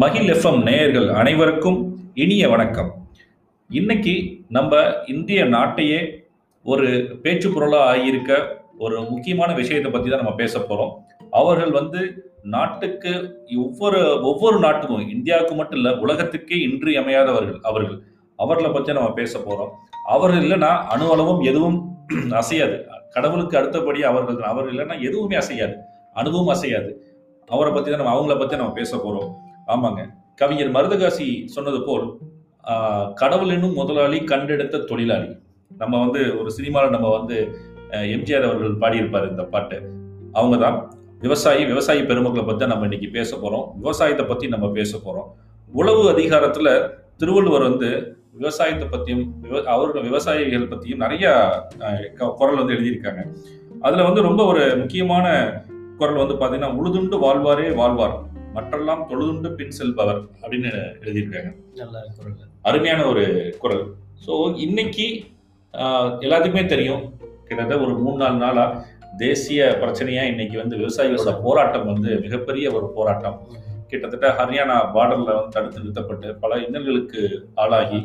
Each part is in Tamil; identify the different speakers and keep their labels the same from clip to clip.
Speaker 1: மகிழ் எஃப்எம் நேயர்கள் அனைவருக்கும் இனிய வணக்கம். இன்னைக்கு நம்ம இந்திய நாட்டையே ஒரு பேச்சு பொருளாக ஆகியிருக்க ஒரு முக்கியமான விஷயத்தை பற்றி தான் நம்ம பேச போகிறோம் அவர்கள் வந்து நாட்டுக்கு ஒவ்வொரு ஒவ்வொரு நாட்டுக்கும் இந்தியாவுக்கு மட்டும் இல்லை உலகத்துக்கே இன்றியமையாதவர்கள் அவர்கள். அவர்களை பற்றி நம்ம பேச போகிறோம் அவர்கள் இல்லைன்னா அணு அளவும் எதுவும் அசையாது. கடவுளுக்கு அடுத்தபடி அவர்கள் அவர்கள் இல்லைன்னா எதுவுமே அசையாது. அணுவும் அசையாது. அவரை பற்றி தான் நம்ம அவங்கள பற்றி நம்ம பேச போகிறோம் ஆமாங்க. கவிஞர் மருதகாசி சொன்னது போல் ஆஹ், கடவுள் என்னும் முதலாளி கண்டெடுத்த தொழிலாளி. நம்ம வந்து ஒரு சினிமாவில் நம்ம வந்து எம்ஜிஆர் அவர்கள் பாடியிருப்பார் இந்த பாட்டு. அவங்க தான் விவசாயி விவசாயி பெருமக்களை பற்றி தான் நம்ம இன்னைக்கு பேச போகிறோம் விவசாயத்தை பற்றி நம்ம பேச போகிறோம் உழவு அதிகாரத்தில் திருவள்ளுவர் வந்து விவசாயத்தை பற்றியும் விவ அவர்கள் விவசாயிகள் பற்றியும் நிறைய க- குரல் வந்து எழுதியிருக்காங்க. அதில் வந்து ரொம்ப ஒரு முக்கியமான குரல் வந்து பார்த்தீங்கன்னா உழுதுண்டு வாழ்வாரே வாழ்வார். மற்றெல்லாம் தொழுதுண்டு பின் செல்பவர் அப்படின்னு எழுதியிருக்காங்க.
Speaker 2: நல்ல குரல்.
Speaker 1: அருமையான ஒரு குரல். ஸோ இன்னைக்கு எல்லாத்துக்குமே தெரியும். கிட்டத்தட்ட ஒரு மூணு நாலு நாளா தேசிய பிரச்சனையா இன்னைக்கு வந்து விவசாயிகளோட போராட்டம் வந்து மிகப்பெரிய ஒரு போராட்டம். கிட்டத்தட்ட ஹரியானா பார்டர்ல வந்து தடுத்து நிறுத்தப்பட்டு பல இன்னல்களுக்கு ஆளாகி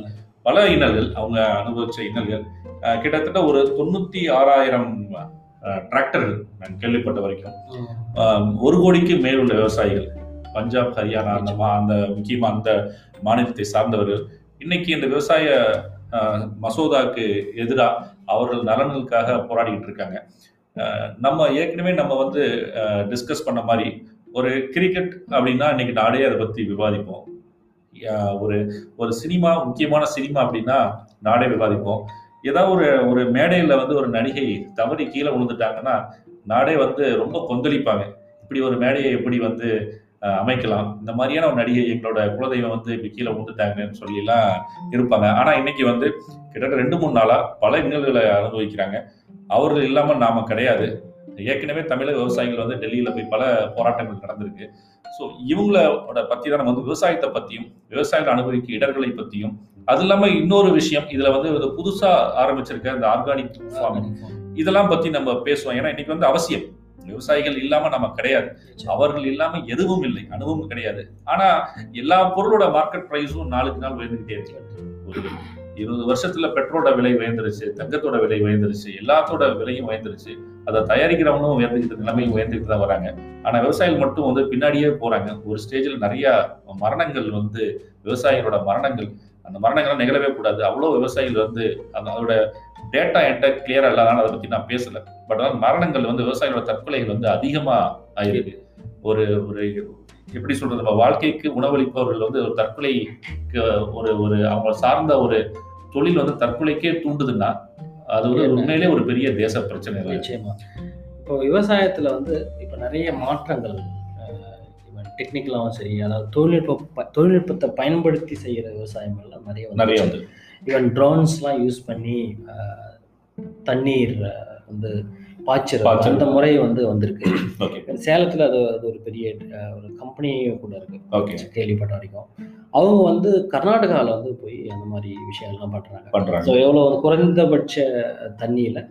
Speaker 1: பல இன்னல்கள் அவங்க அனுபவிச்ச இன்னல்கள். கிட்டத்தட்ட ஒரு தொண்ணூத்தி ஆறாயிரம் டிராக்டர்கள் நான் கேள்விப்பட்ட வரைக்கும். ஒரு கோடிக்கு மேல் உள்ள விவசாயிகள். பஞ்சாப் ஹரியானா அந்த மா அந்த முக்கியமாக அந்த மாநிலத்தை சார்ந்தவர்கள். இன்னைக்கு இந்த விவசாய மசோதாக்கு எதிராக அவர்கள் நலன்களுக்காக போராடிக்கிட்டு இருக்காங்க. நம்ம ஏற்கனவே நம்ம வந்து டிஸ்கஸ் பண்ண மாதிரி ஒரு கிரிக்கெட் அப்படின்னா இன்னைக்கு நாடே அதை பற்றி விவாதிப்போம். ஒரு ஒரு சினிமா முக்கியமான சினிமா அப்படின்னா நாடே விவாதிப்போம். ஏதாவது ஒரு ஒரு மேடையில் வந்து ஒரு நடிகை தவறி கீழே விழுந்துட்டாங்கன்னா நாடே வந்து ரொம்ப கொந்தளிப்பாங்க. இப்படி ஒரு மேடையை எப்படி வந்து அமைக்கலாம். இந்த மாதிரியான ஒரு நடிகை எங்களோட குலதெய்வம் வந்து இப்படி கீழே விழுந்துட்டாங்கன்னு சொல்லிலாம் இருப்பாங்க. ஆனால் இன்னைக்கு வந்து கிட்டத்தட்ட ரெண்டு மூணு நாளாக பல இன்னல்களை அனுபவிக்கிறாங்க. அவர்கள் இல்லாமல் நாம கிடையாது. ஏற்கனவே தமிழக விவசாயிகள் வந்து டெல்லியில் போய் பல போராட்டங்கள் நடந்திருக்கு. ஸோ இவங்களோட பற்றி தான் நம்ம வந்து விவசாயத்தை பற்றியும் விவசாயிகள் அனுபவிக்க இடர்களை பற்றியும் அது இல்லாமல் இன்னொரு விஷயம் இதில் வந்து புதுசாக ஆரம்பிச்சிருக்க இந்த ஆர்கானிக் ஃபார்மிங். இதெல்லாம் பற்றி நம்ம பேசுவோம். ஏன்னா இன்னைக்கு வந்து அவசியம். விவசாயிகள் இல்லாம நம்ம கிடையாது. அவர்கள் இல்லாம எதுவும் இல்லை. அனுபவம் கிடையாது. ஆனா எல்லா பொருளோட மார்க்கெட் பிரைஸும் நாளுக்கு நாள் உயர்ந்துகிட்டே இருக்கு. ஒரு இருபது வருஷத்துல பெட்ரோலோட விலை உயர்ந்துருச்சு தங்கத்தோட விலை உயர்ந்துருச்சு எல்லாத்தோட விலையும் உயர்ந்துருச்சு. அதை தயாரிக்கிறவனும் உயர்ந்துக்கிட்டு நிலைமையும் உயர்ந்துக்கிட்டு தான் வராங்க. ஆனா விவசாயிகள் மட்டும் வந்து பின்னாடியே போறாங்க. ஒரு ஸ்டேஜில் நிறைய மரணங்கள் வந்து விவசாயிகளோட மரணங்கள். அந்த மரணங்கள் நிகழவே கூடாது. அவ்வளோ விவசாயிகள் வந்து அந்த அதோட டேட்டா என்கிட்ட கிளியரா இல்லாதனால அதை பத்தி நான் பேசல. பட் ஆனால் மரணங்கள் வந்து விவசாயிகளோட தற்கொலைகள் வந்து அதிகமா ஆயிருக்கு. ஒரு ஒரு எப்படி சொல்றது? நம்ம வாழ்க்கைக்கு உணவளிப்பவர்கள் வந்து ஒரு தற்கொலைக்கு ஒரு ஒரு அவங்க சார்ந்த ஒரு தொழில் வந்து தற்கொலைக்கே தூண்டுதுன்னா அது வந்து உண்மையிலே ஒரு பெரிய தேச பிரச்சனை
Speaker 2: நிச்சயமா. இப்போ விவசாயத்துல வந்து இப்போ நிறைய மாற்றங்கள் டெக்னிக்கலாகவும் சரி அதாவது தொழில்நுட்ப தொழில்நுட்பத்தை பயன்படுத்தி செய்கிற விவசாயங்கள்லாம் நிறைய
Speaker 1: நிறைய
Speaker 2: வந்து ஈவன் ட்ரோன்ஸ்லாம் யூஸ் பண்ணி தண்ணீர் வந்து பாய்ச்சல். அந்த முறை வந்து வந்திருக்கு.
Speaker 1: ஓகே
Speaker 2: சேலத்தில் அது அது ஒரு பெரிய ஒரு கம்பெனியும் கூட இருக்கு.
Speaker 1: ஓகே
Speaker 2: கேள்விப்பட்ட வரைக்கும். அவங்க வந்து கர்நாடகாவில் வந்து போய் அந்த மாதிரி விஷயங்கள்லாம் பண்ணுறாங்க ஸோ எவ்வளோ குறைந்தபட்ச தண்ணியில்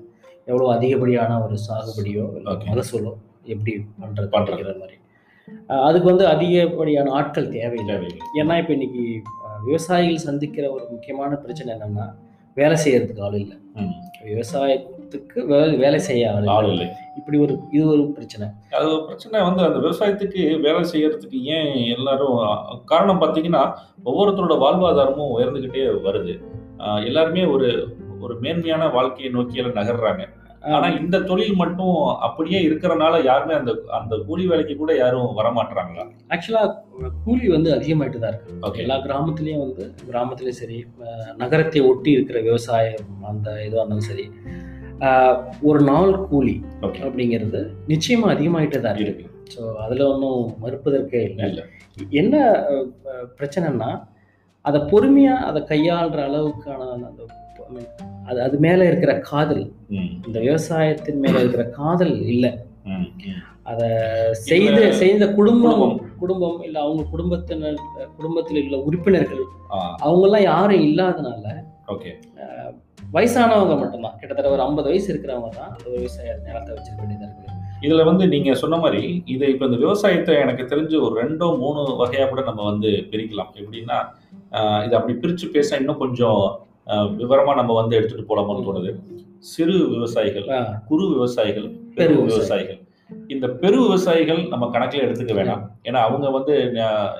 Speaker 2: எவ்வளோ அதிகப்படியான ஒரு சாகுபடியோ. மகசூலோ எப்படி பண்ணுறது. அப்படிங்கிற மாதிரி. அதுக்கு வந்து அதிகப்படியான ஆட்கள் தேவையில்லை. ஏன்னா இப்போ இன்னைக்கு விவசாயிகள் சந்திக்கிற ஒரு முக்கியமான பிரச்சனை என்னன்னா வேலை செய்யறதுக்கு ஆள் இல்லை. விவசாயத்துக்கு வே- வேலை செய்ய ஆள் இல்லை. இப்படி ஒரு இது ஒரு பிரச்சனை.
Speaker 1: அது ஒரு பிரச்சனை வந்து அந்த விவசாயத்துக்கு வேலை செய்யறதுக்கு ஏன் எல்லாரும் காரணம் பார்த்தீங்கன்னா ஒவ்வொருத்தரோட வாழ்வாதாரமும் உயர்ந்துகிட்டே வருது. எல்லாருமே ஒரு ஒரு மேன்மையான வாழ்க்கையை நோக்கியெல்லாம் நகர்றாங்க. ஆனா இந்த தொழில் மட்டும் அப்படியே இருக்கிறனால யாருமே அந்த அந்த கூலி வேலைக்கு கூட யாரும் வரமாட்டாங்களா
Speaker 2: ஆக்சுவலாக கூலி வந்து அதிகமாயிட்டு தான் இருக்கு.
Speaker 1: ஓகே
Speaker 2: எல்லா கிராமத்துலேயும் வந்து கிராமத்துலேயும் சரி நகரத்தை ஒட்டி இருக்கிற விவசாயம் அந்த இதுவாக இருந்தாலும் சரி ஒரு நாள் கூலி அப்படிங்கிறது நிச்சயமா அதிகமாயிட்டே தான் இருக்கு. ஸோ அதில் ஒன்றும் மறுப்பதற்கே இல்லை.
Speaker 1: இல்ல.
Speaker 2: என்ன பிரச்சனைன்னா அதை பொறுமையாக அதை கையாளுற அளவுக்கான அந்த அது அது மேலே இருக்கிற காதல். இந்த விவசாயத்தின் மேலே இருக்கிற காதல் இல்லை. அதை செய்த செய்த குடும்பம்
Speaker 1: குடும்பம்.
Speaker 2: இல்லை அவங்க குடும்பத்தினர் குடும்பத்தில் உள்ள உறுப்பினர்கள். அவங்கெல்லாம் யாரும் இல்லாதனால
Speaker 1: ஓகே.
Speaker 2: வயசானவங்க மட்டும்தான். கிட்டத்தட்ட ஒரு ஐம்பது வயசு இருக்கிறவங்க தான் அந்த விவசாய நிலத்தை வச்சிருக்க வேண்டியதாக இருக்குது
Speaker 1: இதுல வந்து நீங்க சொன்ன மாதிரி இது இப்ப இந்த விவசாயத்தை எனக்கு தெரிஞ்சு ஒரு ரெண்டோ மூணு வகையா கூட நம்ம வந்து பிரிக்கலாம். எப்படின்னா இது அப்படி பிரிச்சு பேச இன்னும் கொஞ்சம் ஆஹ் விவரமா நம்ம வந்து எடுத்துட்டு போலாமோன்னு தோணுது. சிறு விவசாயிகள் குறு விவசாயிகள்
Speaker 2: பெரு விவசாயிகள்.
Speaker 1: இந்த பெரு விவசாயிகள் நம்ம கணக்குல எடுத்துக்க வேணாம். ஏன்னா அவங்க வந்து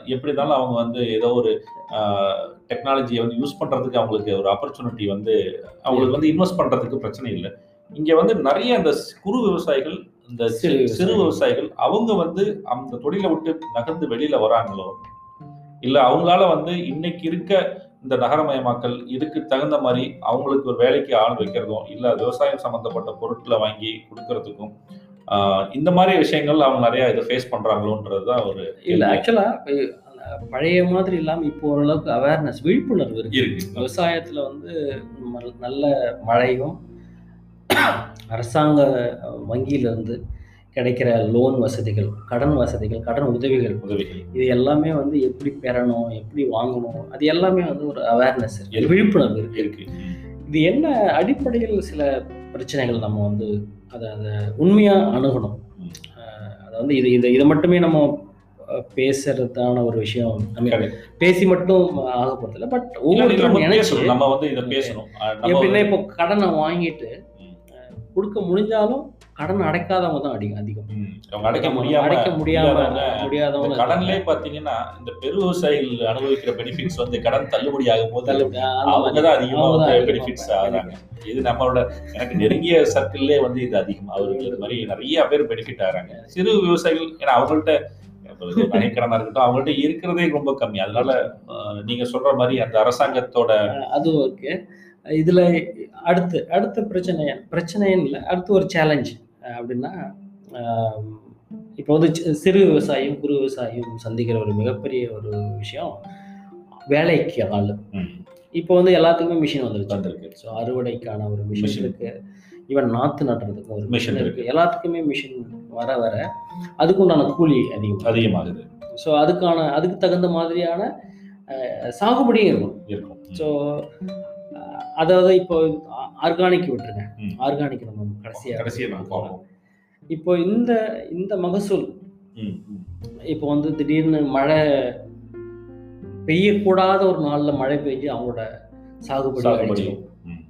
Speaker 1: எப்படி இருந்தாலும் அவங்க வந்து ஏதோ ஒரு டெக்னாலஜியை வந்து யூஸ் பண்றதுக்கு அவங்களுக்கு ஒரு ஆப்பர்ச்சுனிட்டி வந்து அவங்களுக்கு வந்து இன்வெஸ்ட் பண்றதுக்கு பிரச்சனை இல்லை. இங்க வந்து நிறைய அந்த குறு விவசாயிகள் இந்த.
Speaker 2: சிறு விவசாயிகள்
Speaker 1: அவங்க வந்து அந்த தொழிலை விட்டு நகர்ந்து வெளியில வராங்களோ இல்ல அவங்களால வந்து இன்னைக்கு இருக்க இந்த நகரமயமாக்கல் இதுக்கு தகுந்த மாதிரி அவங்களுக்கு ஒரு வேலைக்கு ஆள் வைக்கிறதும் இல்ல விவசாயம் சம்பந்தப்பட்ட பொருட்களை வாங்கி கொடுக்கறதுக்கும் இந்த மாதிரி விஷயங்கள் அவங்க நிறைய இதை ஃபேஸ் பண்றாங்களோன்றது தான் ஒரு
Speaker 2: இல்ல. ஆக்சுவலா பழைய மாதிரி இல்லாம இப்போ ஓரளவுக்கு அவேர்னஸ் விழிப்புணர்வு இருக்கு விவசாயத்துல வந்து நல்ல மழையும் அரசாங்க வங்கியிலிருந்து கிடைக்கிற லோன் வசதிகள் கடன் வசதிகள் கடன் உதவிகள்.
Speaker 1: உதவிகள்.
Speaker 2: இது எல்லாமே வந்து எப்படி பெறணும் எப்படி வாங்கணும் அது எல்லாமே வந்து ஒரு அவேர்னஸ் இருக்கு. விழிப்புணர்வு இருக்கு.
Speaker 1: இருக்கு.
Speaker 2: இது என்ன அடிப்படையில் சில பிரச்சனைகள் நம்ம வந்து அதை அதை உண்மையா அணுகணும்? அதை வந்து இது இது இதை மட்டுமே நம்ம பேசுறதான ஒரு விஷயம். பேசி மட்டும் ஆக போறதில்ல பட் ஒவ்வொருத்தரும் நினைச்சு
Speaker 1: நம்ம வந்து இதை பேசணும்.
Speaker 2: எப்படின்னா இப்போ கடனை வாங்கிட்டு கொடுக்க முடிஞ்சாலும் கடன் அடைக்காதவங்க தான் அதிகம். அதிகம்
Speaker 1: அவங்க அடைக்க முடியாம
Speaker 2: அடைக்க முடியாம
Speaker 1: முடியாதவங்க கடன்லயே பாத்தீங்கன்னா இந்த பெரு விவசாயிகள் அனுபவிக்கிற பெனிஃபிட்ஸ் வந்து கடன் தள்ளுபடி ஆகும் போது அவங்க. தான் அதிகமா
Speaker 2: அவங்க தான்
Speaker 1: வந்து
Speaker 2: அதிகமா
Speaker 1: பெனிஃபிட்ஸ். ஆகுறாங்க. இது நம்மளோட எனக்கு நெருங்கிய சர்க்கிள்லே வந்து இது அதிகம். அவர்கள் இது மாதிரி நிறைய பேர் பெனிஃபிட் ஆகுறாங்க. சிறு விவசாயிகள் ஏன்னா அவங்கள்ட்ட நகைக்கடனா இருக்கட்டும் அவங்கள்ட்ட இருக்கிறதே ரொம்ப கம்மி. அதனால நீங்க சொல்ற மாதிரி அந்த அரசாங்கத்தோட
Speaker 2: அது ஓகே. இதுல அடுத்து அடுத்த பிரச்சனை பிரச்சனைன்னு இல்லை. அடுத்து ஒரு சேலஞ்ச் அப்படின்னா இப்போ வந்து சிறு விவசாயியும் குறு விவசாயியும் சந்திக்கிற ஒரு மிகப்பெரிய ஒரு விஷயம் வேலைக்கு ஆள். இப்போ வந்து எல்லாத்துக்குமே மிஷின் வந்துருச்சு.
Speaker 1: வந்திருக்கு.
Speaker 2: ஸோ அறுவடைக்கான ஒரு மிஷின். இருக்கு. ஈவன் நாற்று நடுறதுக்கும் ஒரு மிஷின்
Speaker 1: இருக்கு.
Speaker 2: எல்லாத்துக்குமே மிஷின் வர வர அதுக்குண்டான கூலி அதிகம்
Speaker 1: அதிகமாகுது.
Speaker 2: ஸோ அதுக்கான அதுக்கு தகுந்த மாதிரியான சாகுபடியும் இருக்கும்.
Speaker 1: இருக்கும்.
Speaker 2: ஸோ அதாவது இப்போ ஆர்கானிக் விட்டுருங்க. ஆர்கானிக் நம்ம கடைசியாக
Speaker 1: கடைசியா நம்ம பார்ப்போம்.
Speaker 2: இப்போ இந்த இந்த மகசூல். இப்போ வந்து திடீர்னு மழை பெய்யக்கூடாத ஒரு நாளில் மழை பெய்ஞ்சு அவங்களோட சாகுபடி
Speaker 1: சாகுபடி.
Speaker 2: அழிச்சிடும்
Speaker 1: ம்.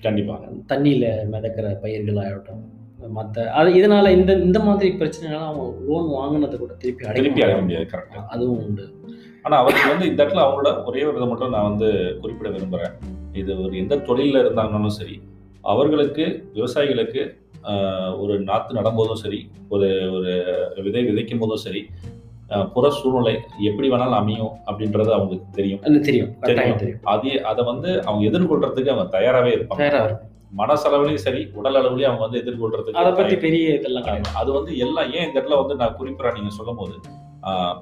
Speaker 1: கண்டிப்பா.
Speaker 2: தண்ணியில் மிதக்கிற பயிர்கள் ஆகட்டும் மற்ற அது இதனால இந்த இந்த மாதிரி பிரச்சனைலாம் அவங்க லோன் வாங்கினதை கூட திருப்பி
Speaker 1: திருப்பி அடைய முடியாது. கரெக்டா
Speaker 2: அதுவும் உண்டு.
Speaker 1: ஆனா அவருக்கு வந்து இந்த இடத்துல அவங்களோட ஒரே ஒரு இதை மட்டும் நான் வந்து குறிப்பிட விரும்புறேன். இது ஒரு எந்த தொழிலில் இருந்தாங்கனாலும் சரி அவர்களுக்கு விவசாயிகளுக்கு ஒரு நாற்று நடும்போதும் சரி ஒரு ஒரு விதை விதைக்கும் போதும் சரி புற சூழ்நிலை எப்படி வேணாலும் அமையும் அப்படின்றது அவங்களுக்கு தெரியும்.
Speaker 2: அது தெரியும்.
Speaker 1: அது அதை வந்து அவங்க எதிர்கொள்றதுக்கு அவங்க தயாராகவே இருப்பாங்க. மனசளவுலையும் சரி உடல் அளவுலையும் அவங்க வந்து எதிர்கொள்றதுக்கு
Speaker 2: அதை
Speaker 1: தயாரா-
Speaker 2: பெரிய இதெல்லாம்.
Speaker 1: அது வந்து எல்லாம் ஏன் இந்த இடத்துல வந்து நான் குறிப்பிடறேன் நீங்க சொல்லும் போது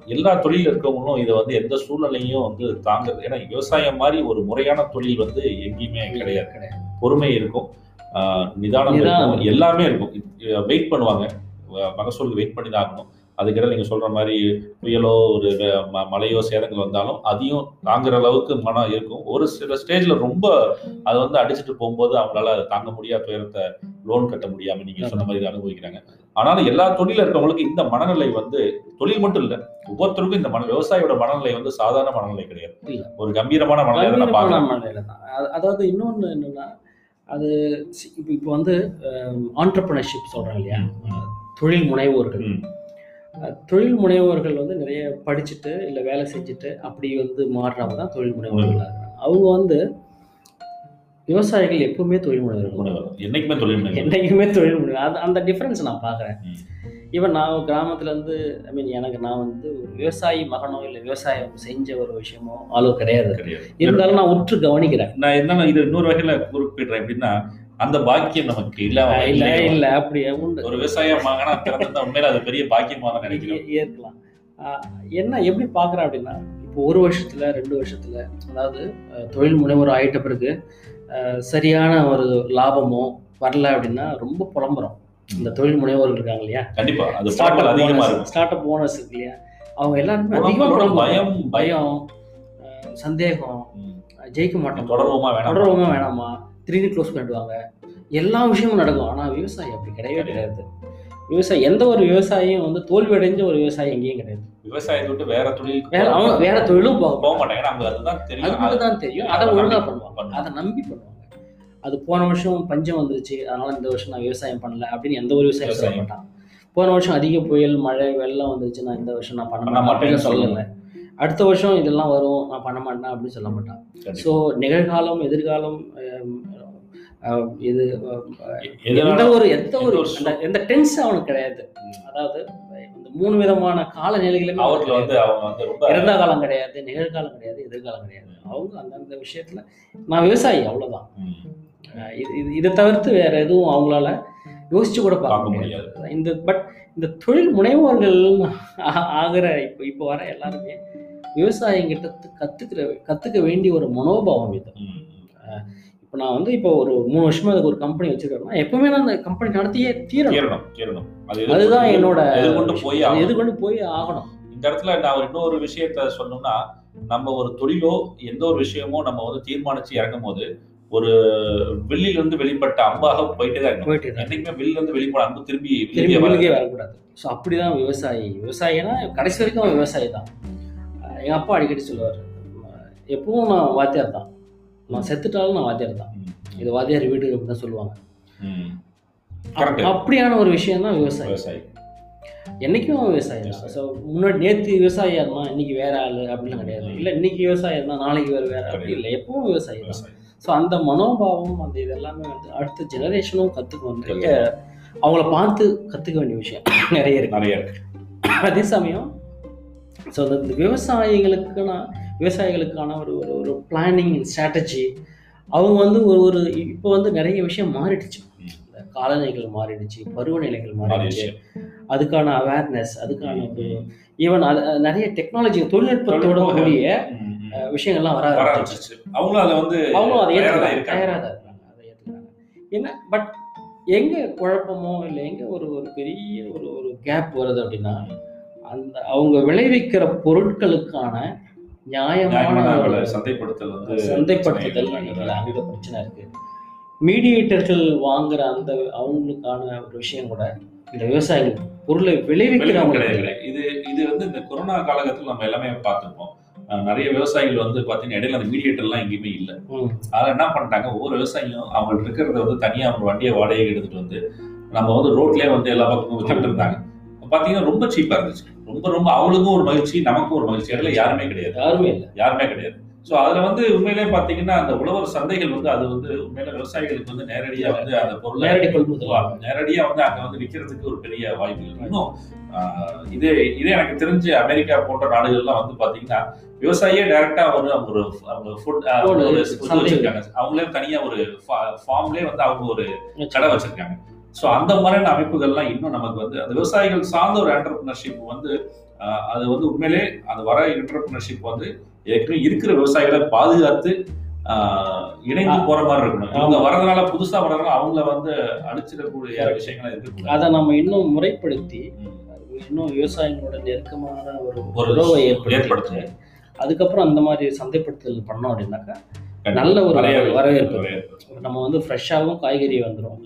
Speaker 1: எல்லா தொழில் இருக்கவங்களும் இதை வந்து எந்த சூழ்நிலையும் வந்து தாங்குறது. ஏன்னா விவசாயம் மாதிரி ஒரு முறையான தொழில் வந்து எங்கேயுமே கிடையாது.
Speaker 2: கிடையாது.
Speaker 1: பொறுமை இருக்கும். ஆஹ், நிதானம் இருக்கும். எல்லாமே இருக்கும். வெயிட் பண்ணுவாங்க. மகசூலுக்கு வெயிட் பண்ணி தான் ஆகணும். அதுக்கிட்ட நீங்க சொல்ற மாதிரி புயலோ ஒரு மழையோ சேதங்கள் வந்தாலும் அதையும் தாங்குற அளவுக்கு மனம் இருக்கும். ஒரு சில ஸ்டேஜ்ல ரொம்ப அதை வந்து அடிச்சுட்டு போகும்போது அவங்களால தாங்க முடியாத துயரத்தை லோன் கட்ட முடியாம நீங்க சொன்ன மாதிரி அனுபவிக்கிறாங்க. ஆனாலும் எல்லா தொழில இருக்கவங்களுக்கு இந்த மனநிலை வந்து தொழில் மட்டும் இல்ல ஒவ்வொருத்தருக்கும் இந்த மன விவசாயியோட மனநிலை வந்து சாதாரண மனநிலை கிடையாது. ஒரு கம்பீரமான மனநிலை
Speaker 2: தான் அது- அதாவது இன்னொன்று என்னன்னா அது இப்போ இப்போ வந்து ஆண்டர்பிரினர்ஷிப் சொல்கிறாங்க இல்லையா? தொழில் முனைவோர்கள். தொழில் முனைவோர்கள் வந்து நிறைய படிச்சுட்டு இல்லை வேலை செஞ்சுட்டு அப்படி வந்து மாறுறவங்க தான் தொழில் முனைவோர்களாக இருக்காங்க. அவங்க வந்து விவசாயிகள் எப்பவுமே தொழில் முனைவர்கள்
Speaker 1: முனைவர். என்னைக்குமே தொழில்.
Speaker 2: என்றைக்குமே தொழில் முனைவர். அது அந்த டிஃப்ரென்ஸ் நான் பார்க்குறேன். ஈவன் நான் கிராமத்துல இருந்து ஐ மீன் எனக்கு நான் வந்து ஒரு விவசாயி மகனோ இல்லை விவசாயம் செஞ்ச ஒரு விஷயமோ அளவு கிடையாது.
Speaker 1: கிடையாது.
Speaker 2: இருந்தாலும் நான் உற்று கவனிக்கிறேன்.
Speaker 1: நான் என்னன்னா இது இன்னொரு வகையில குறிப்பிடுறேன். எப்படின்னா அந்த பாக்கியம் நமக்கு
Speaker 2: இல்ல
Speaker 1: இல்லை.
Speaker 2: இல்ல அப்படியே உண்டு.
Speaker 1: ஒரு விவசாயம் மகனா பிறந்தா உண்மையில அது பெரிய பாக்கியமா தான் நினைக்கிறேன்
Speaker 2: ஏற்கலாம். என்ன எப்படி பார்க்குறேன் அப்படின்னா இப்போ ஒரு வருஷத்துல ரெண்டு வருஷத்துல அதாவது தொழில் முனைவர் ஆயிட்ட பிறகு சரியான ஒரு லாபமோ வரல அப்படின்னா ரொம்ப புலம்புறோம். இந்த தொழில் முனைவோர்கள் இருக்காங்க இல்லையா?
Speaker 1: கண்டிப்பா அது பாட்டல் அதிகமா இருக்கும்.
Speaker 2: ஸ்டார்ட் அப் ஓனர்ஸ் இருக்கு இல்லையா? அவங்க எல்லாருமே அதிகமாக.
Speaker 1: பயம் பயம்.
Speaker 2: சந்தேகம். ஜெயிக்க மாட்டோம்.
Speaker 1: தொடருவோமா வேணாம்?
Speaker 2: தொடருவோமா வேணாமா? திடீர்னு க்ளோஸ் பண்ணிடுவாங்க. எல்லா விஷயமும் நடக்கும். ஆனால் விவசாயி அப்படி கிடையவே கிடையாது. விவசாயி எந்த ஒரு விவசாயியும் வந்து தோல்வி அடைஞ்ச ஒரு விவசாயி எங்கேயும் கிடையாது.
Speaker 1: விவசாயத்தை விட்டு வேற தொழிலுக்கு
Speaker 2: வேற அவங்க வேற தொழிலும் போக
Speaker 1: போக மாட்டாங்க. அவங்க அதுதான்
Speaker 2: அது
Speaker 1: தெரியும்.
Speaker 2: மட்டும் தான் தெரியும். அதை
Speaker 1: அதை
Speaker 2: ஒழுங்கா
Speaker 1: நம்பி
Speaker 2: பண்ணுவாங்க. அதை நம்பி பண்ணுவாங்க. அது போன வருஷம் பஞ்சம் வந்துருச்சு. அதனால இந்த வருஷம் நான் விவசாயம் பண்ணல அப்படின்னு எந்த ஒரு விவசாயம் சொல்ல. மாட்டான். போன வருஷம் அதிக புயல் மழை வெள்ளம் வந்துருச்சு நான் இந்த வருஷம் நான் பண்ண
Speaker 1: மாட்டேன்னு
Speaker 2: சொல்லலை. அடுத்த வருஷம் இதெல்லாம் வரும் நான் பண்ண மாட்டேன் அப்படின்னு சொல்ல மாட்டான். ஸோ நிகழ்காலம் எதிர்காலம் இது எந்த ஒரு எந்த ஒரு
Speaker 1: எந்த
Speaker 2: டென்ஸ் அவனுக்கு கிடையாது. அதாவது இந்த மூணு விதமான கால நிலைகளுமே
Speaker 1: அவர்கள் வந்து அவங்க வந்து ரொம்ப
Speaker 2: இறந்த காலம் கிடையாது நிகழ்காலம் கிடையாது எதிர்காலம் கிடையாது. அவங்க அந்தந்த விஷயத்துல நான் விவசாயி அவ்வளவுதான். இது இது- தவிர்த்து வேற எதுவும் அவங்களால யோசிச்சு கூட பார்க்க முடியாது. இந்த பட் இந்த தொழில் முனைவோர்கள் ஆகிற இப்போ இப்போ வர எல்லாருமே விவசாயிங்கிட்ட கத்துக்கிற கத்துக்க வேண்டிய ஒரு மனோபாவம் இது. இப்போ நான் வந்து இப்போ ஒரு மூணு வருஷமா அதுக்கு ஒரு கம்பெனி வச்சிருக்கேன்னா எப்பவுமே நான் அந்த கம்பெனி நடத்தியே தீரணும்.
Speaker 1: தீரணும் தீரணும். அது
Speaker 2: அதுதான் என்னோட
Speaker 1: எதிர்கொண்டு போய்
Speaker 2: அது எதுக்கொண்டு போய் ஆகணும்.
Speaker 1: இந்த இடத்துல நான் இன்னொரு விஷயத்த சொல்லணும்னா நம்ம ஒரு தொழிலோ எந்த ஒரு விஷயமோ நம்ம வந்து தீர்மானிச்சு இறங்கும் போது ஒரு வில்லில இருந்து வெளிப்பட்ட அம்பாக போயிட்டே தான்
Speaker 2: போயிட்டு
Speaker 1: வில்லில இருந்து வெளிப்பட அம்பு திரும்பி
Speaker 2: திரும்பி வரக்கூடாது. ஸோ அப்படிதான் விவசாயி. விவசாயினா கடைசி வரைக்கும் விவசாயி தான். அஹ் எங்க அப்பா அடிக்கடி சொல்லுவார் எப்பவும் நான் வாத்தியார் தான். நான் செத்துட்டாலும் நான் வாத்தியார் தான். இது வாத்தியார் வீடு அப்படின்னு தான் சொல்லுவாங்க. அப்படியான ஒரு விஷயம் தான் விவசாயி
Speaker 1: விவசாயி
Speaker 2: என்னைக்கும் அவன் விவசாயி தான். ஸோ முன்னாடி நேற்று விவசாயியா இருந்தான் இன்னைக்கு வேற ஆளு அப்படிலாம் கிடையாது. இல்லை இன்னைக்கு விவசாயி இருந்தான் நாளைக்கு வேற வேற அப்படி இல்லை. எப்பவும் விவசாயி தான். ஸோ அந்த மனோபாவம் அந்த இதெல்லாமே வந்து அடுத்த ஜெனரேஷனும் கற்றுக்கணும் நிறைய அவங்கள பார்த்து கற்றுக்க வேண்டிய விஷயம். நிறைய இருக்கு.
Speaker 1: நிறைய இருக்கு.
Speaker 2: அதே சமயம் ஸோ அந்த விவசாயிகளுக்குனா விவசாயிகளுக்கான ஒரு ஒரு ஒரு பிளானிங் ஸ்ட்ராட்டஜி அவங்க வந்து ஒரு ஒரு இப்போ வந்து நிறைய விஷயம் மாறிடுச்சு. காலநிலைகள் மாறிடுச்சு பருவநிலைகள் மாறிடுச்சு. அதுக்கான அவேர்னஸ் அதுக்கான ஒரு ஈவன் அது நிறைய டெக்னாலஜி தொழில்நுட்பத்தோட கூடிய விஷயங்கள்லாம் வர ஆரம்பிச்சிச்சு
Speaker 1: ஆரம்பிச்சிச்சு அவங்களும் அதை வந்து
Speaker 2: அவங்களும் அதை ஏற்றுக்கிறாங்க. தயாராக தான் இருக்காங்க. அதை ஏற்றுக்கிறாங்க என்ன? பட் எங்க குழப்பமோ இல்லை எங்க ஒரு ஒரு பெரிய ஒரு ஒரு கேப் வருது அப்படின்னா அந்த அவங்க விளைவிக்கிற பொருட்களுக்கான
Speaker 1: நியாயமான சந்தைப்படுத்தல் வந்து
Speaker 2: சந்தைப்படுத்துதல் அங்க பிரச்சனை இருக்கு. மீடியேட்டர்கள் வாங்குற அந்த அவங்களுக்கான ஒரு விஷயம் கூட இந்த விவசாயிகள் பொருளை விளைவிக்கிறவங்க.
Speaker 1: இது இது வந்து இந்த கொரோனா காலகட்டத்தில் நம்ம எல்லாமே பார்த்துருப்போம். நிறைய விவசாயிகள் வந்து பார்த்தீங்கன்னா இடையில அந்த மீடியேட்டர்லாம் எங்கேயுமே இல்லை. அதனால என்ன பண்ணிட்டாங்க? ஒவ்வொரு விவசாயியும் அவங்கள்ட்ட இருக்கிறத வந்து தனியாக அவங்க வண்டியை வாடகை எடுத்துட்டு வந்து நம்ம வந்து ரோட்லேயே வந்து எல்லா பக்கமும் வச்சுட்டு இருந்தாங்க. பார்த்தீங்கன்னா ரொம்ப சீப்பாக இருந்துச்சு. ரொம்ப ரொம்ப அவங்களுக்கும் ஒரு மகிழ்ச்சி நமக்கும் ஒரு மகிழ்ச்சி. இடையில யாருமே கிடையாது.
Speaker 2: யாருமே இல்லை.
Speaker 1: யாருமே கிடையாது. ஸோ அதில் வந்து உண்மையிலே பார்த்தீங்கன்னா அந்த உழவர் சந்தைகள் வந்து அது வந்து உண்மையில விவசாயிகளுக்கு வந்து நேரடியாக வந்து அந்த பொருளை
Speaker 2: நேரடி கொள்முதல்.
Speaker 1: நேரடியாக வந்து அங்கே வந்து விற்கிறதுக்கு ஒரு பெரிய வாய்ப்பு இருக்கு இன்னும் இதே இதே எனக்கு தெரிஞ்சு அமெரிக்கா போன்ற நாடுகள்லாம் வந்து பார்த்தீங்கன்னா விவசாயியே டைரக்டா ஒரு அவங்க ஃபுட்
Speaker 2: ஒரு சந்தை.
Speaker 1: இது வச்சிருக்காங்க. அவங்களே தனியா ஒரு ஃபார்ம்லேயே வந்து அவங்க ஒரு கடை வச்சிருக்காங்க. ஸோ அந்த மாதிரியான அமைப்புகள்லாம் இன்னும் நமக்கு வந்து அந்த விவசாயிகள் சார்ந்த ஒரு என்டர்பிரினர்ஷிப் வந்து அது வந்து உண்மையிலே அது வர என்டர்பிரினர்ஷிப் வந்து ஏற்கனவே இருக்கிற விவசாயிகளை பாதுகாத்து இணைந்து போற மாதிரி இருக்கணும் இவங்க வரதுனால புதுசா வரதுனால அவங்கள வந்து அடிச்சிடக்கூடிய விஷயங்கள் இருக்கக்கூடாது
Speaker 2: அதை நம்ம இன்னும் முறைப்படுத்தி. இன்னும் விவசாயிகளோட நெருக்கமான ஒரு உறவை ஏற்படுத்தி. அதுக்கப்புறம் அந்த மாதிரி சந்தைப்படுத்தல் பண்ணோம் அப்படின்னாக்கா. நல்ல ஒரு வரவேற்பு. நம்ம வந்து ஃப்ரெஷ்ஷாகவும் காய்கறி வந்துடும்.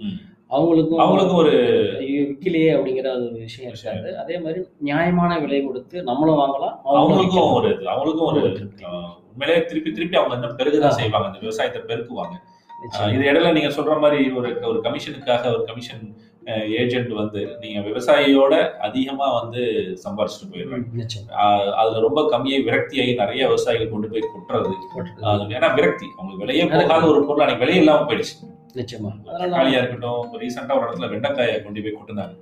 Speaker 2: அவங்களுக்கும்
Speaker 1: அவங்களுக்கும் ஒரு
Speaker 2: ஐயோ, விக்கலையே அப்படிங்கிற அது ஒரு விஷயம் இருக்காது. அதே மாதிரி நியாயமான விலை கொடுத்து நம்மளும் வாங்கலாம்
Speaker 1: அவங்களுக்கும். ஒரு இது அவங்களுக்கும் ஒரு உண்மையிலேயே திருப்பி திருப்பி அவங்க இன்னும் பெருகுதான் செய்வாங்க அந்த விவசாயத்தை பெருக்குவாங்க. இது இடையில நீங்க சொல்ற மாதிரி ஒரு ஒரு கமிஷனுக்காக ஒரு கமிஷன் ஏஜென்ட் வந்து நீங்க விவசாயியோட அதிகமா வந்து சம்பாரிச்சுட்டு போயிடுறாங்க. அதுல ரொம்ப கம்மியாகி விரக்தியாகி நிறைய விவசாயிகள் கொண்டு போய் கொட்டுறது. ஏன்னா விரக்தி அவங்க விலையே போகாத ஒரு பொருள் அன்னைக்கு விலையே இல்லாம போயிடுச்சு.
Speaker 2: நிச்சயமா. அதனால
Speaker 1: தக்காளியா இருக்கட்டும் இப்போ ரீசெண்டா ஒரு இடத்துல வெண்டைக்காயை கொண்டு போய் கொட்டுனாங்க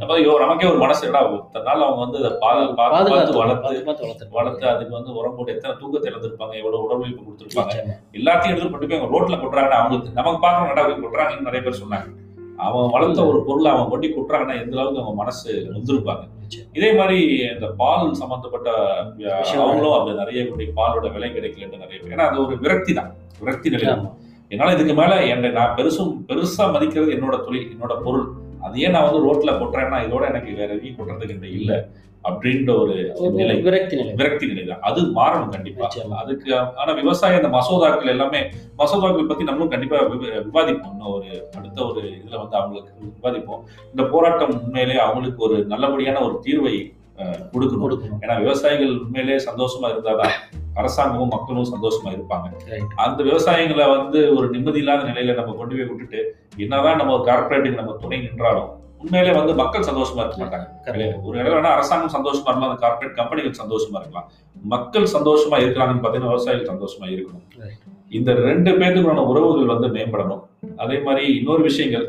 Speaker 1: அப்ப நமக்கே ஒரு மனசு இடா நாள் அவங்க வந்து அதை பா- பார்த்து பார்த்து
Speaker 2: பாதுகாத்து
Speaker 1: வளர்த்து
Speaker 2: வளர்த்து
Speaker 1: அதுக்கு வந்து உரம் போட்டு எத்தனை தூக்கத்தை இழந்திருப்பாங்க எவ்வளவு உடல் உழைப்பு கொடுத்துருப்பாங்க. எல்லாத்தையும் எடுத்து கொண்டு போய் அவங்க ரோட்ல கொட்டுறாங்கன்னா அவங்களுக்கு நமக்கு பார்க்கணும் நடா போய் கொட்டுறாங்கன்னு நிறைய பேர் சொன்னாங்க. அவன் வளர்த்த ஒரு பொருளை அவன் கொட்டி கொட்டுறாங்கன்னா எந்த அளவுக்கு அவங்க மனசு நொந்திருப்பாங்க.
Speaker 2: நிச்சயம்.
Speaker 1: இதே மாதிரி இந்த பால் சம்பந்தப்பட்ட அவங்களும் அப்படி நிறைய கொண்டு பாலோட விலை கிடைக்கலன்னு நிறைய பேர். ஏன்னா அது ஒரு விரக்தி தான். விரக்தி நிலை. என்னால இதுக்கு மேல என்னை நான் பெருசும் பெருசா மதிக்கிறது என்னோட தொழில் என்னோட பொருள். அதையே நான் வந்து ரோட்ல கொட்டுறேன்னா இதோட எனக்கு வேற எதையும் கொட்டுறதுக்கு இந்த இல்ல அப்படின்ற ஒரு நிலை.
Speaker 2: விரக்தி நிலை.
Speaker 1: விரக்தி நிலை தான். அது மாறணும் கண்டிப்பா.
Speaker 2: நிச்சயமா.
Speaker 1: அதுக்கு ஆனா விவசாய இந்த மசோதாக்கள் எல்லாமே மசோதாக்கள் பத்தி நம்மளும் கண்டிப்பா விவாதிப்போம். இன்னும் ஒரு அடுத்த ஒரு இதுல வந்து அவங்களுக்கு விவாதிப்போம். இந்த போராட்டம் உண்மையிலே அவங்களுக்கு ஒரு நல்லபடியான ஒரு தீர்வை கொடுக்கணும். ஏன்னா விவசாயிகள் உண்மையிலே சந்தோஷமா இருந்தாதான் அரசாங்கமும் மக்களும் சந்தோஷமா இருப்பாங்க. அந்த விவசாயிகளை வந்து ஒரு நிம்மதி இல்லாத நிலையில நம்ம கொண்டு போய் விட்டுட்டு என்னதான் நம்ம கார்பரேட்டுக்கு நம்ம துணை நின்றாலும் உண்மையிலே வந்து மக்கள் சந்தோஷமா இருக்க மாட்டாங்க. ஒரு இடம் வேணா அரசாங்கம் சந்தோஷமா இருக்கலாம் அந்த கார்பரேட் கம்பெனிகள் சந்தோஷமா இருக்கலாம். மக்கள் சந்தோஷமா இருக்கிறாங்கன்னு பார்த்தீங்கன்னா விவசாயிகள் சந்தோஷமா இருக்கணும். இந்த ரெண்டு பேர்த்துக்கான உறவுகள் வந்து மேம்படணும். அதே மாதிரி இன்னொரு விஷயங்கள்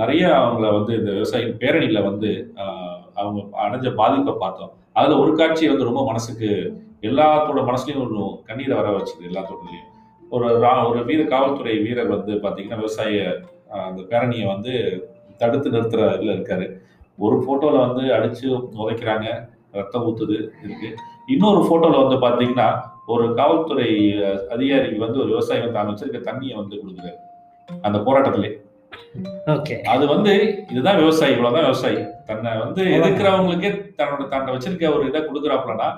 Speaker 1: நிறைய அவங்கள வந்து இந்த விவசாயிகள் பேரணியில வந்து அவங்க அடைஞ்ச பாதிப்பை பார்த்தோம். அதில் ஒரு காட்சி வந்து ரொம்ப மனசுக்கு எல்லாத்தோட மனசுலையும் ஒரு கண்ணீரை வர வச்சுது எல்லாத்தோடலையும் ஒரு ரா- ஒரு வீர காவல்துறை வீரர் வந்து பார்த்தீங்கன்னா விவசாய அந்த பேரணியை வந்து தடுத்து நிறுத்துற இதில் இருக்காரு. ஒரு ஃபோட்டோவில் வந்து அடித்து உதைக்கிறாங்க. ரத்தம் ஊத்துது இருக்கு. இன்னொரு ஃபோட்டோவில் வந்து பார்த்தீங்கன்னா ஒரு காவல்துறை அதிகாரிக்கு வந்து ஒரு விவசாயி வந்து அமைச்சிருக்க தண்ணியை வந்து கொடுக்குறாரு. அந்த போராட்டத்திலே. அது வந்து இதுதான் விவசாயி இவ்வளவுதான் விவசாயி. தன்னை வந்து எதிர்க்கிறவங்களுக்கே தன்னோட தன்னை வச்சிருக்க ஒரு இதை கொடுக்குறாப்புலனா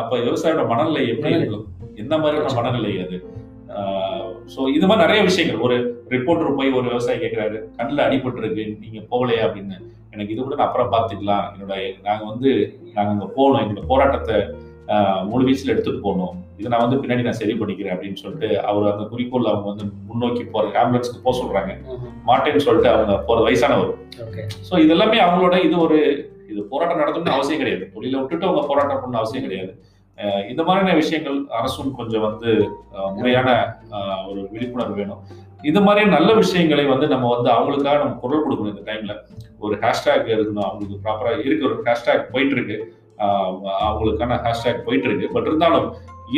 Speaker 1: அப்ப விவசாயியோட மனநிலை எப்படி. இருக்கும்? எந்த மாதிரியான மனநிலை அது? ஸோ இது மாதிரி நிறைய விஷயங்கள். ஒரு ரிப்போர்ட்டர் போய் ஒரு விவசாயி கேட்கிறாரு கண்ணில் அடிபட்டு இருக்கு நீங்க போகலையா? அப்படின்னு. எனக்கு இது கூட நான் அப்புறம் பார்த்துக்கலாம். என்னோட நாங்க வந்து நாங்க அங்க போகணும். எங்களோட போராட்டத்தை முழு வீச்சில் எடுத்துட்டு போகணும். இதை நான் வந்து பின்னாடி நான் சரி பண்ணிக்கிறேன் அப்படின்னு சொல்லிட்டு அவர் அந்த குறிக்கோள் அவங்க வந்து முன்னோக்கி போற ஆம்புலன்ஸ்க்கு போக சொல்றாங்க. மாட்டேன்னு சொல்லிட்டு அவங்க போற வயசானவர். ஸோ இது எல்லாமே அவங்களோட இது ஒரு இது போராட்டம் நடத்தணும்னு அவசியம் கிடையாது. தொழிலை விட்டுட்டு அவங்க போராட்டம் பண்ணணும்னு அவசியம் கிடையாது. இந்த மாதிரியான விஷயங்கள் அரசும் கொஞ்சம் வந்து முறையான ஒரு விழிப்புணர்வு வேணும். இது மாதிரி நல்ல விஷயங்களை வந்து நம்ம வந்து அவங்களுக்காக நம்ம குரல் கொடுக்கணும் இந்த டைம்ல ஒரு ஹேஷ்டேக் இருக்கணும் அவங்களுக்கு ப்ராப்பரா இருக்கு ஒரு ஹேஷ்டேக் போயிட்டு இருக்கு. அவங்களுக்கான ஹேஷ்டேக் போயிட்டு இருக்கு பட் இருந்தாலும்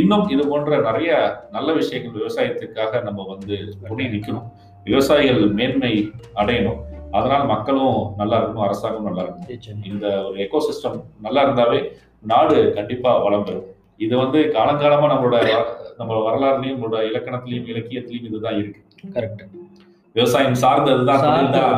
Speaker 1: இன்னும் இது போன்ற நிறைய நல்ல விஷயங்கள் விவசாயத்துக்காக நம்ம வந்து துணை நிற்கணும் விவசாயிகள் மேன்மை அடையணும். அதனால் மக்களும் நல்லா இருக்கணும் அரசாங்கம் நல்லா இருக்கணும்.
Speaker 2: நிச்சயமா.
Speaker 1: இந்த ஒரு எக்கோசிஸ்டம் நல்லா இருந்தாவே நாடு கண்டிப்பா வளம் பெறும். இது வந்து காலங்காலமா நம்மளோட நம்ம வரலாறுலயும் நம்மளோட இலக்கணத்திலையும் இலக்கியத்திலையும் இதுதான் இருக்கு.
Speaker 2: கரெக்ட்
Speaker 1: விவசாயம் சார்ந்ததுதான் தொழில் தான்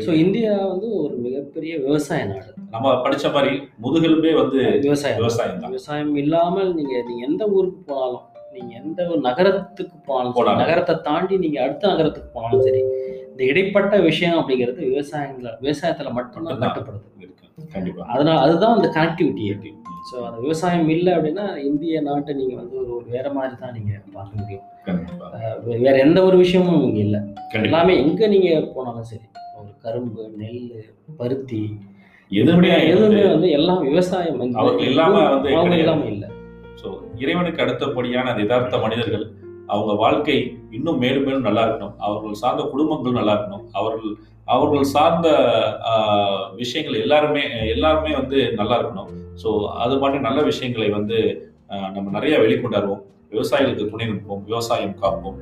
Speaker 2: ஸோ. இந்தியா வந்து ஒரு மிகப்பெரிய விவசாய நாடு
Speaker 1: நம்ம படிச்ச மாதிரி முதுகெலும்பே வந்து
Speaker 2: விவசாயம்
Speaker 1: விவசாயம் தான்
Speaker 2: விவசாயம் இல்லாமல் நீங்க நீங்க எந்த ஊருக்கு போனாலும் நீங்க எந்த ஒரு நகரத்துக்கு போனாலும் சரி,
Speaker 1: போனாலும்.
Speaker 2: நகரத்தை தாண்டி நீங்க அடுத்த நகரத்துக்கு போனாலும் சரி இந்த இடைப்பட்ட விஷயம் அப்படிங்கிறது விவசாயங்கள விவசாயத்துல மட்டும்தான். கட்டுப்படுது
Speaker 1: இருக்கு கண்டிப்பா
Speaker 2: அதனால அதுதான் அந்த கனெக்டிவிட்டி. ஸோ அந்த விவசாயம் இல்லை அப்படின்னா இந்திய நாட்டை நீங்க வந்து ஒரு ஒரு வேற மாதிரி தான் நீங்க பார்க்க முடியும். வேற எந்த ஒரு விஷயமும் இங்க இல்லை. எல்லாமே எங்க நீங்க போனாலும் சரி ஒரு கரும்பு நெல் பருத்தி
Speaker 1: எதுவுமே
Speaker 2: எதுவுமே
Speaker 1: வந்து
Speaker 2: எல்லாம் விவசாயம் அவங்க
Speaker 1: கிடையாது.
Speaker 2: இல்லாம இல்லை.
Speaker 1: ஸோ இறைவனுக்கு அடுத்தபடியான அந்த யதார்த்த மனிதர்கள் அவங்க வாழ்க்கை இன்னும் மேலும் மேலும் நல்லா இருக்கணும். அவர்கள் சார்ந்த குடும்பங்கள் நல்லா இருக்கணும். அவர்கள் அவர்கள் சார்ந்த விஷயங்கள் எல்லாருமே எல்லாருமே வந்து நல்லா இருக்கணும். ஸோ அது மாதிரி நல்ல விஷயங்களை வந்து நம்ம நிறைய வெளிக்கொண்டாருவோம் விவசாயிகளுக்கு துணை நிற்போம். விவசாயம் காப்போம்.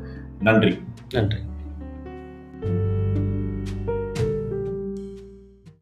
Speaker 1: நன்றி.
Speaker 2: நன்றி.